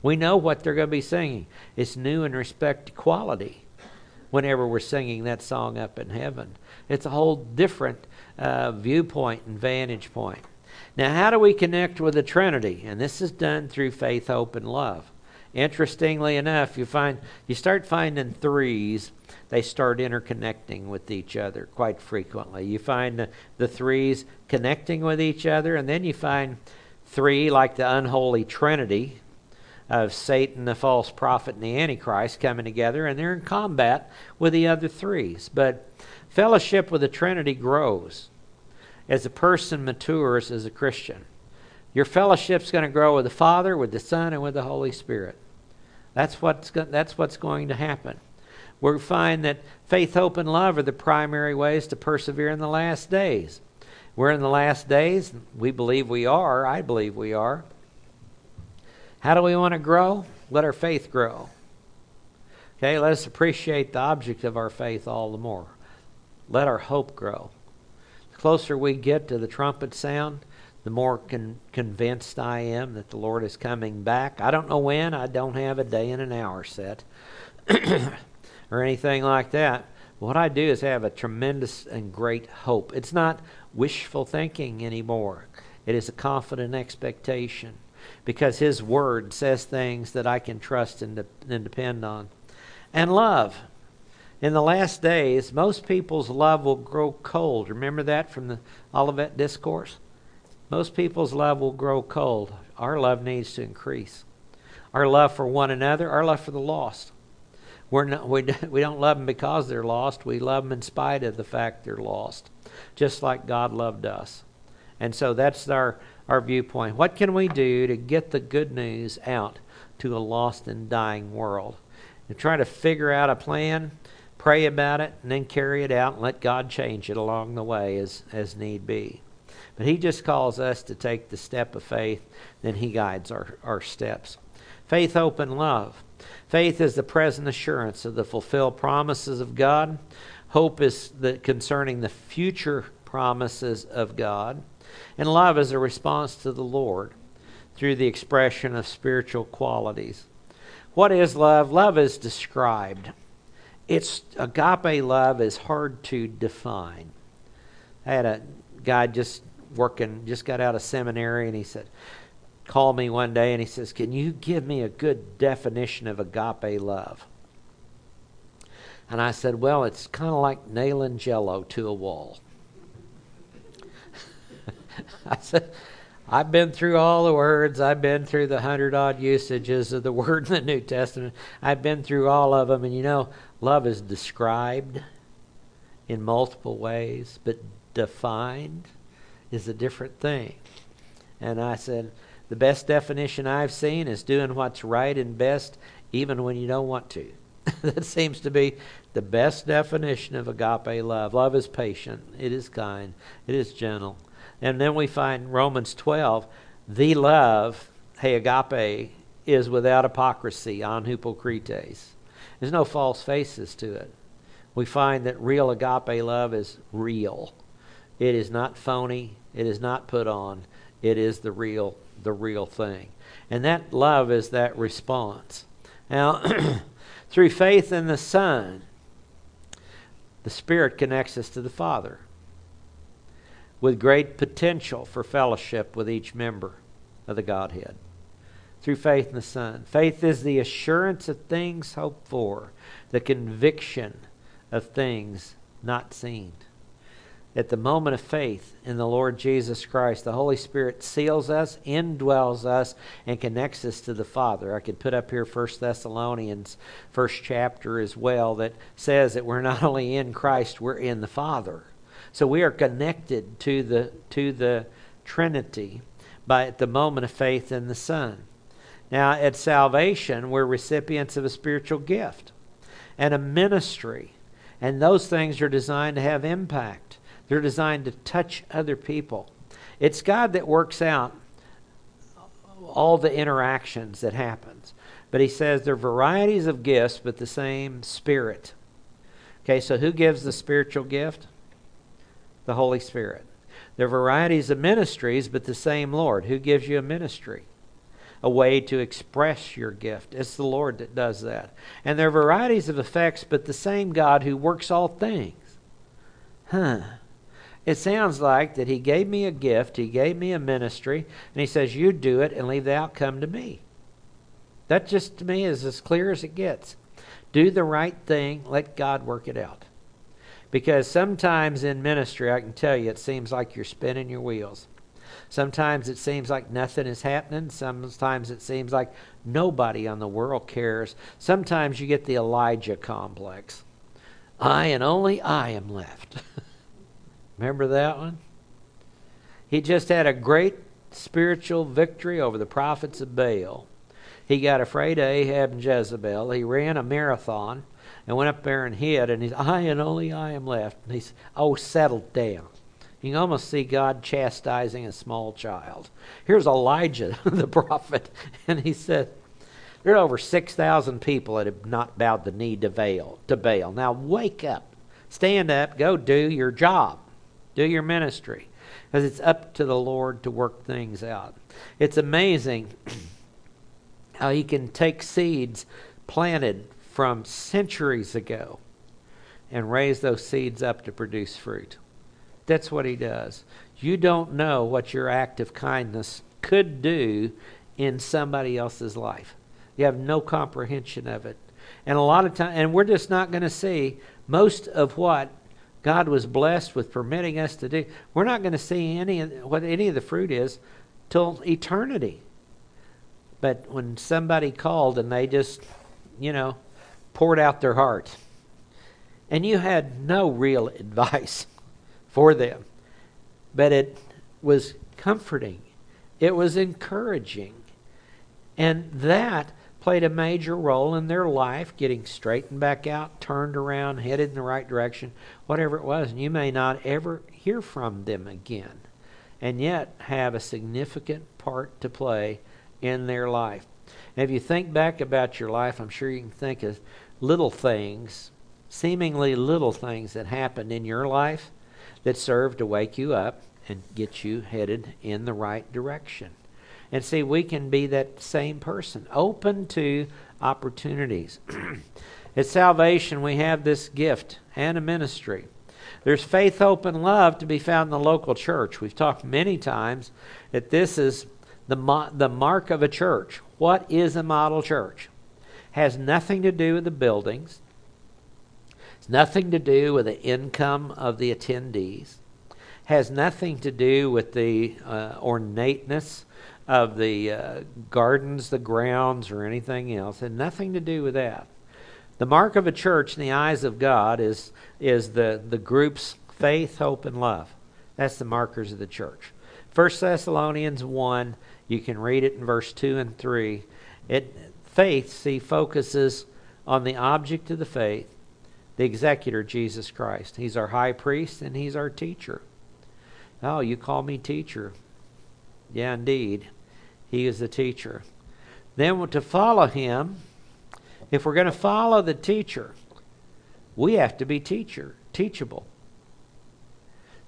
We know what they're going to be singing. It's new in respect to quality whenever we're singing that song up in heaven. It's a whole different uh, viewpoint and vantage point. Now, how do we connect with the Trinity? And this is done through faith, hope, and love. Interestingly enough, you find you start finding threes they start interconnecting with each other quite frequently. You find the, the threes connecting with each other, and then you find three like the unholy trinity of Satan, the false prophet, and the Antichrist coming together, and they're in combat with the other threes. But fellowship with the Trinity grows as a person matures as a Christian. Your fellowship's going to grow with the Father, with the Son, and with the Holy Spirit. That's what's, go- that's what's going to happen we find that faith, hope, and love are the primary ways to persevere in the last days. We're in the last days. We believe we are. I believe we are. How do we want to grow? Let our faith grow. Okay, let us appreciate the object of our faith all the more. Let our hope grow. Closer we get to the trumpet sound, the more con- convinced I am that the Lord is coming back. I don't know when, I don't have a day and an hour set. *clears throat* or anything like that. What I do is have a tremendous and great hope. It's not wishful thinking anymore, it is a confident expectation because His Word says things that I can trust and, de- and depend on. And love. In the last days, most people's love will grow cold. Remember that from the Olivet Discourse? Most people's love will grow cold. Our love needs to increase. Our love for one another, our love for the lost. We're not, we, *laughs* we don't love them because they're lost. We love them in spite of the fact they're lost, just like God loved us. And so that's our, our viewpoint. What can we do to get the good news out to a lost and dying world? And try to figure out a plan, pray about it, and then carry it out and let God change it along the way as, as need be. But He just calls us to take the step of faith, then He guides our, our steps. Faith, hope, and love. Faith is the present assurance of the fulfilled promises of God. Hope is the, concerning the future promises of God. And love is a response to the Lord through the expression of spiritual qualities. What is love? Love is described. It's agape love is hard to define. I had a guy just working, just got out of seminary, and he said, called me one day and he says, Can you give me a good definition of agape love? And I said, Well, it's kind of like nailing jello to a wall. *laughs* I said, I've been through all the words. I've been through the hundred odd usages of the *laughs* word in the New Testament. I've been through all of them. And you know, love is described in multiple ways, but defined is a different thing. And I said, the best definition I've seen is doing what's right and best even when you don't want to. *laughs* that seems to be the best definition of agape love. Love is patient, it is kind, it is gentle. And then we find Romans 12, the love, hey, agape, is without hypocrisy, an hypocrites. There's no false faces to it. We find that real agape love is real. It is not phony. It is not put on. It is the real, the real thing. And that love is that response. Now, *clears throat* through faith in the Son, the Spirit connects us to the Father with great potential for fellowship with each member of the Godhead. Through faith in the Son. Faith is the assurance of things hoped for, the conviction of things not seen at the moment of faith in the Lord Jesus Christ, the Holy Spirit seals us, indwells us, and connects us to the Father. I could put up here 1 Thessalonians, first chapter as well, that says that we're not only in Christ, we're in the Father. So we are connected to the to the Trinity by at the moment of faith in the Son. Now at salvation, we're recipients of a spiritual gift and a ministry. And those things are designed to have impact. They're designed to touch other people. It's God that works out all the interactions that happens. But he says there are varieties of gifts, but the same spirit. Okay, so who gives the spiritual gift? The Holy Spirit. There are varieties of ministries, but the same Lord. Who gives you a ministry? A way to express your gift. It's the Lord that does that. And there are varieties of effects, but the same God who works all things. Huh. It sounds like that he gave me a gift, he gave me a ministry, and he says, You do it and leave the outcome to me. That just to me is as clear as it gets. Do the right thing, let God work it out. Because sometimes in ministry, I can tell you, it seems like you're spinning your wheels. Sometimes it seems like nothing is happening. Sometimes it seems like nobody on the world cares. Sometimes you get the Elijah complex. I and only I am left. *laughs* Remember that one? He just had a great spiritual victory over the prophets of Baal. He got afraid of Ahab and Jezebel. He ran a marathon and went up there and hid, and he's, I and only I am left. And he he's, oh, settled down. You can almost see God chastising a small child. Here's Elijah, *laughs* the prophet, and he said, there are over 6,000 people that have not bowed the knee to Baal. To Baal. Now wake up. Stand up. Go do your job. Do your ministry. Because it's up to the Lord to work things out. It's amazing *clears throat* how He can take seeds planted from centuries ago and raise those seeds up to produce fruit. That's what He does. You don't know what your act of kindness could do in somebody else's life. You have no comprehension of it. And a lot of time and we're just not going to see most of what God was blessed with permitting us to do. We're not going to see any what any of the fruit is till eternity. But when somebody called and they just, you know, poured out their heart, and you had no real *laughs* advice for them, but it was comforting, it was encouraging, and that played a major role in their life, getting straightened back out, turned around, headed in the right direction, whatever it was. And you may not ever hear from them again, and yet have a significant part to play in their life. And if you think back about your life, I'm sure you can think of little things, seemingly little things that happened in your life that serve to wake you up and get you headed in the right direction. And see, we can be that same person, open to opportunities. *clears throat* At salvation, we have this gift and a ministry. There's faith, hope, and love to be found in the local church. We've talked many times that this is the, mo- the mark of a church. What is a model church? Has nothing to do with the buildings. It's nothing to do with the income of the attendees. Has nothing to do with the uh, ornateness of the uh, gardens, the grounds, or anything else. Had nothing to do with that. The mark of a church in the eyes of God is, is the, the group's faith, hope, and love. That's the markers of the church. 1 Thessalonians 1, you can read it in verse 2 and 3. It, faith, see, focuses on the object of the faith, the executor, Jesus Christ. He's our high priest and he's our teacher. Oh, you call me teacher. Yeah, indeed. He is the teacher. Then to follow him, if we're going to follow the teacher, we have to be teacher, teachable.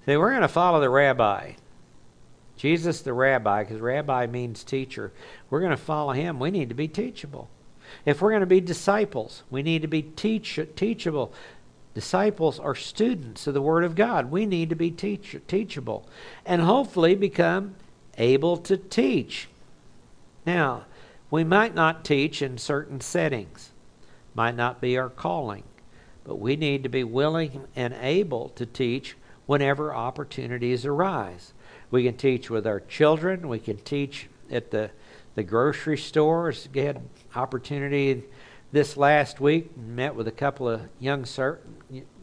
See, we're going to follow the rabbi. Jesus the rabbi, because rabbi means teacher. We're going to follow him. We need to be teachable. If we're going to be disciples, we need to be teach, teachable. Disciples are students of the Word of God. We need to be teach, teachable and hopefully become able to teach. Now, we might not teach in certain settings, might not be our calling, but we need to be willing and able to teach whenever opportunities arise. We can teach with our children, we can teach at the, the grocery stores. Had opportunity this last week, and met with a couple of young ser-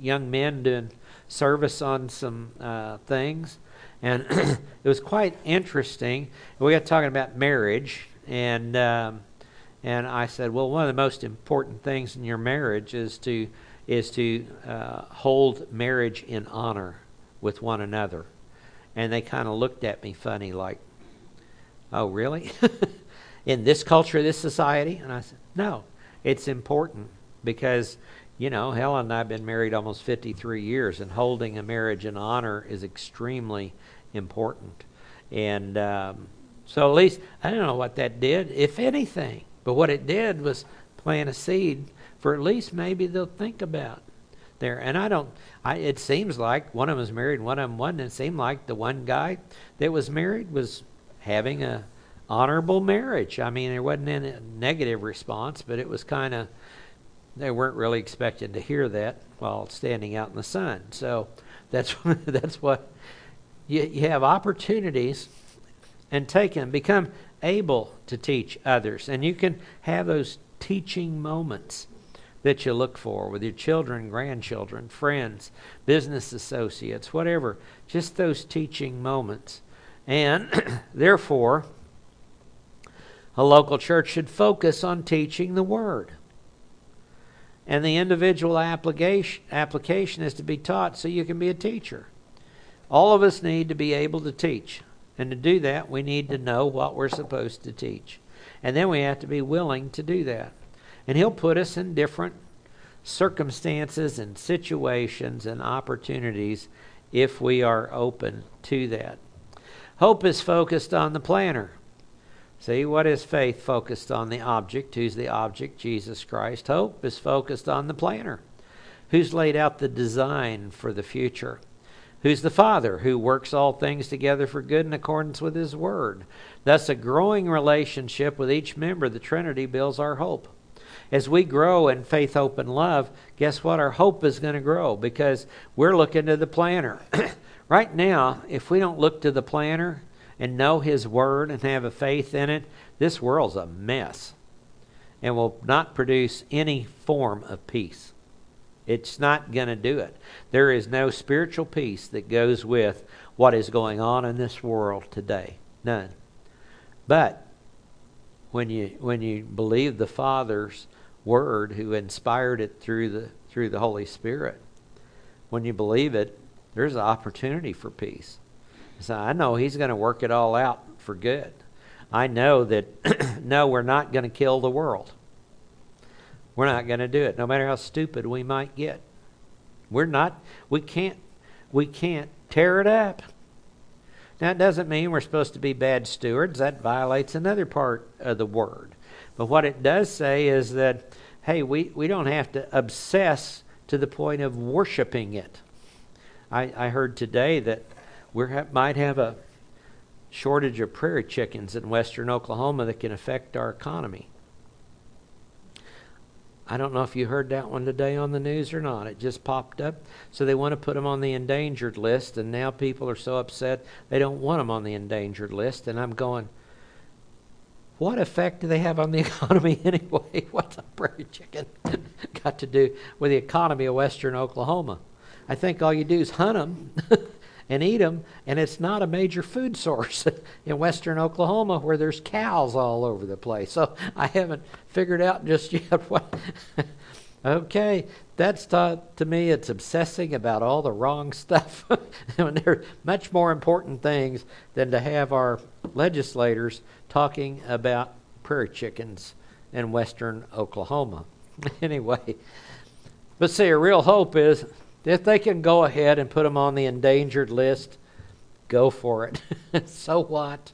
young men doing service on some uh, things, and *clears throat* it was quite interesting. We got talking about marriage, and um, and I said, well, one of the most important things in your marriage is to is to uh, hold marriage in honor with one another. And they kind of looked at me funny, like, "Oh, really? *laughs* in this culture, this society?" And I said, "No, it's important because." You know, Helen and I have been married almost 53 years, and holding a marriage in honor is extremely important. And um, so at least, I don't know what that did, if anything. But what it did was plant a seed for at least maybe they'll think about there. And I don't, I, it seems like one of them was married one of them wasn't. It seemed like the one guy that was married was having a honorable marriage. I mean, there wasn't any negative response, but it was kind of, they weren't really expected to hear that while standing out in the sun. So that's, *laughs* that's what, you, you have opportunities and take them. Become able to teach others. And you can have those teaching moments that you look for with your children, grandchildren, friends, business associates, whatever. Just those teaching moments. And *clears throat* therefore, a local church should focus on teaching the Word. And the individual application, application is to be taught so you can be a teacher. All of us need to be able to teach. And to do that, we need to know what we're supposed to teach. And then we have to be willing to do that. And He'll put us in different circumstances and situations and opportunities if we are open to that. Hope is focused on the planner. See, what is faith focused on? The object. Who's the object? Jesus Christ. Hope is focused on the planner. Who's laid out the design for the future? Who's the Father? Who works all things together for good in accordance with His Word. Thus, a growing relationship with each member of the Trinity builds our hope as we grow in faith, hope, and love, guess what? Our hope is going to grow because we're looking to the planner. *clears throat* right now, if we don't look to the planner and know his word and have a faith in it, this world's a mess and will not produce any form of peace. It's not going to do it. There is no spiritual peace that goes with what is going on in this world today. None. But when you when you believe the Father's word who inspired it through the through the Holy Spirit. When you believe it, there's an opportunity for peace. So I know he's going to work it all out for good. I know that *clears throat* no, we're not going to kill the world. We're not going to do it, no matter how stupid we might get. We're not. We can't. We can't tear it up. Now, it doesn't mean we're supposed to be bad stewards. That violates another part of the word. But what it does say is that, hey, we, we don't have to obsess to the point of worshiping it. I, I heard today that we ha- might have a shortage of prairie chickens in western Oklahoma that can affect our economy. I don't know if you heard that one today on the news or not. It just popped up. So they want to put them on the endangered list, and now people are so upset they don't want them on the endangered list. And I'm going, what effect do they have on the *laughs* economy anyway? *laughs* What's a prairie chicken *laughs* got to do with the economy of western Oklahoma? I think all you do is hunt them and eat them, and it's not a major food *laughs* source in western Oklahoma where there's cows all over the place. So I haven't figured out just *laughs* yet what. *laughs* okay, that's to, to me, it's obsessing about all the wrong stuff. and there are much more important things than to have our legislators talking about prairie chickens in western Oklahoma. anyway, but see, a real hope is if they can go ahead and put them on the endangered list, go for it. *laughs* so what?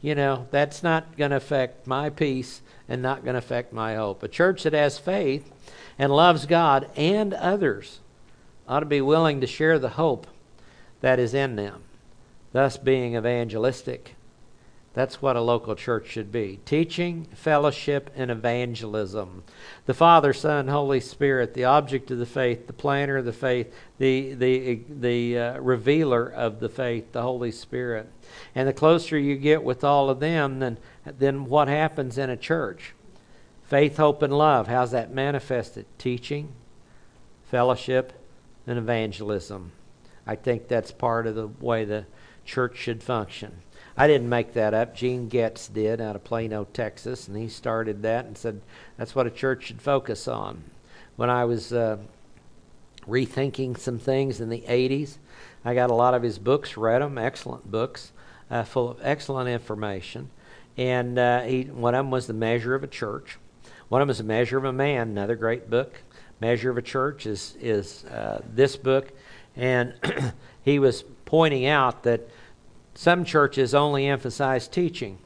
You know, that's not going to affect my peace and not going to affect my hope. A church that has faith and loves God and others ought to be willing to share the hope that is in them, thus being evangelistic. That's what a local church should be teaching, fellowship, and evangelism. The Father, Son, Holy Spirit, the object of the faith, the planner of the faith, the, the, the uh, revealer of the faith, the Holy Spirit. And the closer you get with all of them, then, then what happens in a church? Faith, hope, and love. How's that manifested? Teaching, fellowship, and evangelism. I think that's part of the way the church should function. I didn't make that up. Gene Getz did out of Plano, Texas, and he started that and said that's what a church should focus on. When I was uh, rethinking some things in the 80s, I got a lot of his books, read them, excellent books, uh, full of excellent information. And uh, he, one of them was The Measure of a Church. One of them is The Measure of a Man, another great book. Measure of a Church is, is uh, this book. And *clears throat* he was pointing out that some churches only emphasize teaching.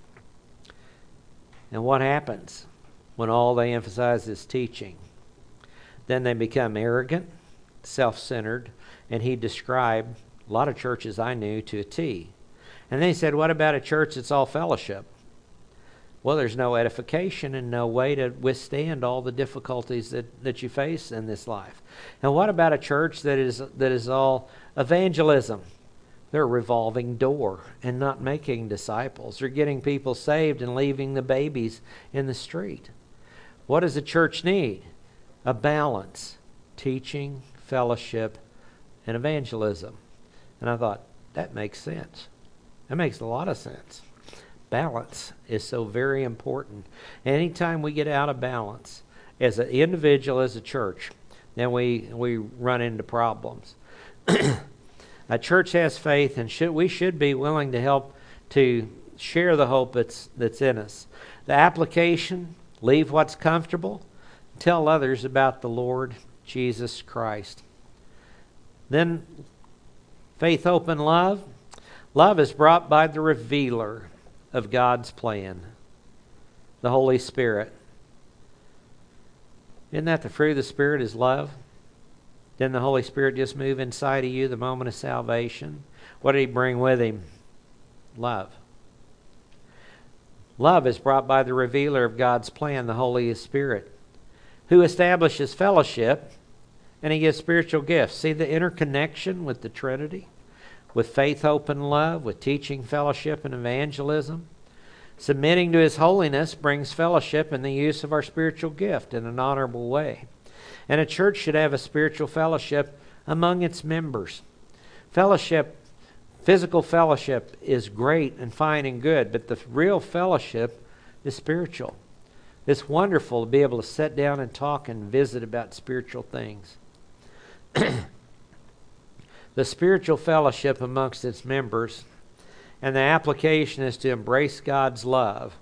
And what happens when all they emphasize is teaching? Then they become arrogant, self centered, and he described a lot of churches I knew to a T. And then he said, What about a church that's all fellowship? well, there's no edification and no way to withstand all the difficulties that, that you face in this life. And what about a church that is that is all evangelism? They're revolving door and not making disciples. They're getting people saved and leaving the babies in the street. What does a church need? A balance teaching, fellowship, and evangelism. And I thought, that makes sense. That makes a lot of sense balance is so very important. Anytime we get out of balance, as an individual, as a church, then we, we run into problems. *clears throat* a church has faith, and should, we should be willing to help to share the hope that's, that's in us. The application leave what's comfortable, tell others about the Lord Jesus Christ. Then, faith, hope, and love. Love is brought by the revealer of God's plan the Holy Spirit. Isn't that the fruit of the Spirit is love? Didn't the Holy Spirit just move inside of you the moment of salvation? What did He bring with Him? Love. Love is brought by the revealer of God's plan, the Holy Spirit, who establishes fellowship and He gives spiritual gifts. See the interconnection with the Trinity? with faith, hope, and love, with teaching, fellowship, and evangelism. Submitting to His holiness brings fellowship and the use of our spiritual gift in an honorable way. And a church should have a spiritual fellowship among its members. Fellowship, physical fellowship, is great and fine and good, but the real fellowship is spiritual. It's wonderful to be able to sit down and talk and visit about spiritual things. *clears throat* the spiritual fellowship amongst its members, and the application is to embrace God's love,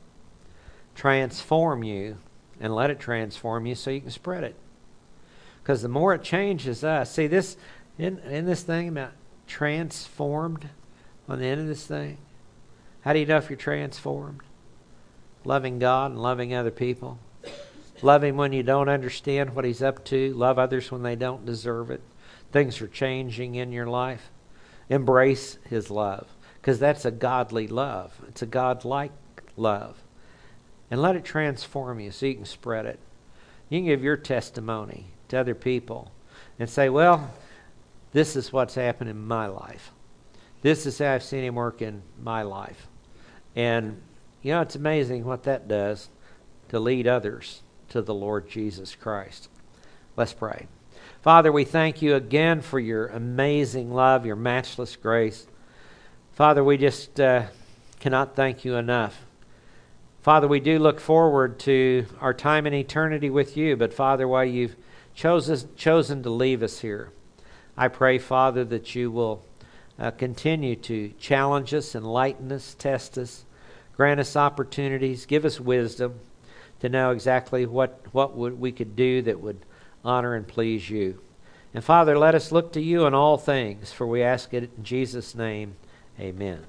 transform you, and let it transform you so you can spread it. Because the more it changes us, see this in, in this thing about transformed on the end of this thing. How do you know if you're transformed? Loving God and loving other people. Love Him when you don't understand what He's up to. Love others when they don't deserve it things are changing in your life, embrace His love because that's a godly love. It's a God-like love. And let it transform you so you can spread it. You can give your testimony to other people and say, well, this is what's happened in my life. This is how I've seen Him work in my life. And, you know, it's amazing what that does to lead others to the Lord Jesus Christ. Let's pray. Father, we thank you again for your amazing love, your matchless grace. Father, we just uh, cannot thank you enough. Father, we do look forward to our time in eternity with you, but Father, while you've chosen, chosen to leave us here, I pray, Father, that you will uh, continue to challenge us, enlighten us, test us, grant us opportunities, give us wisdom to know exactly what, what would, we could do that would honor and please you. And Father, let us look to you in all things, for we ask it in Jesus' name. Amen.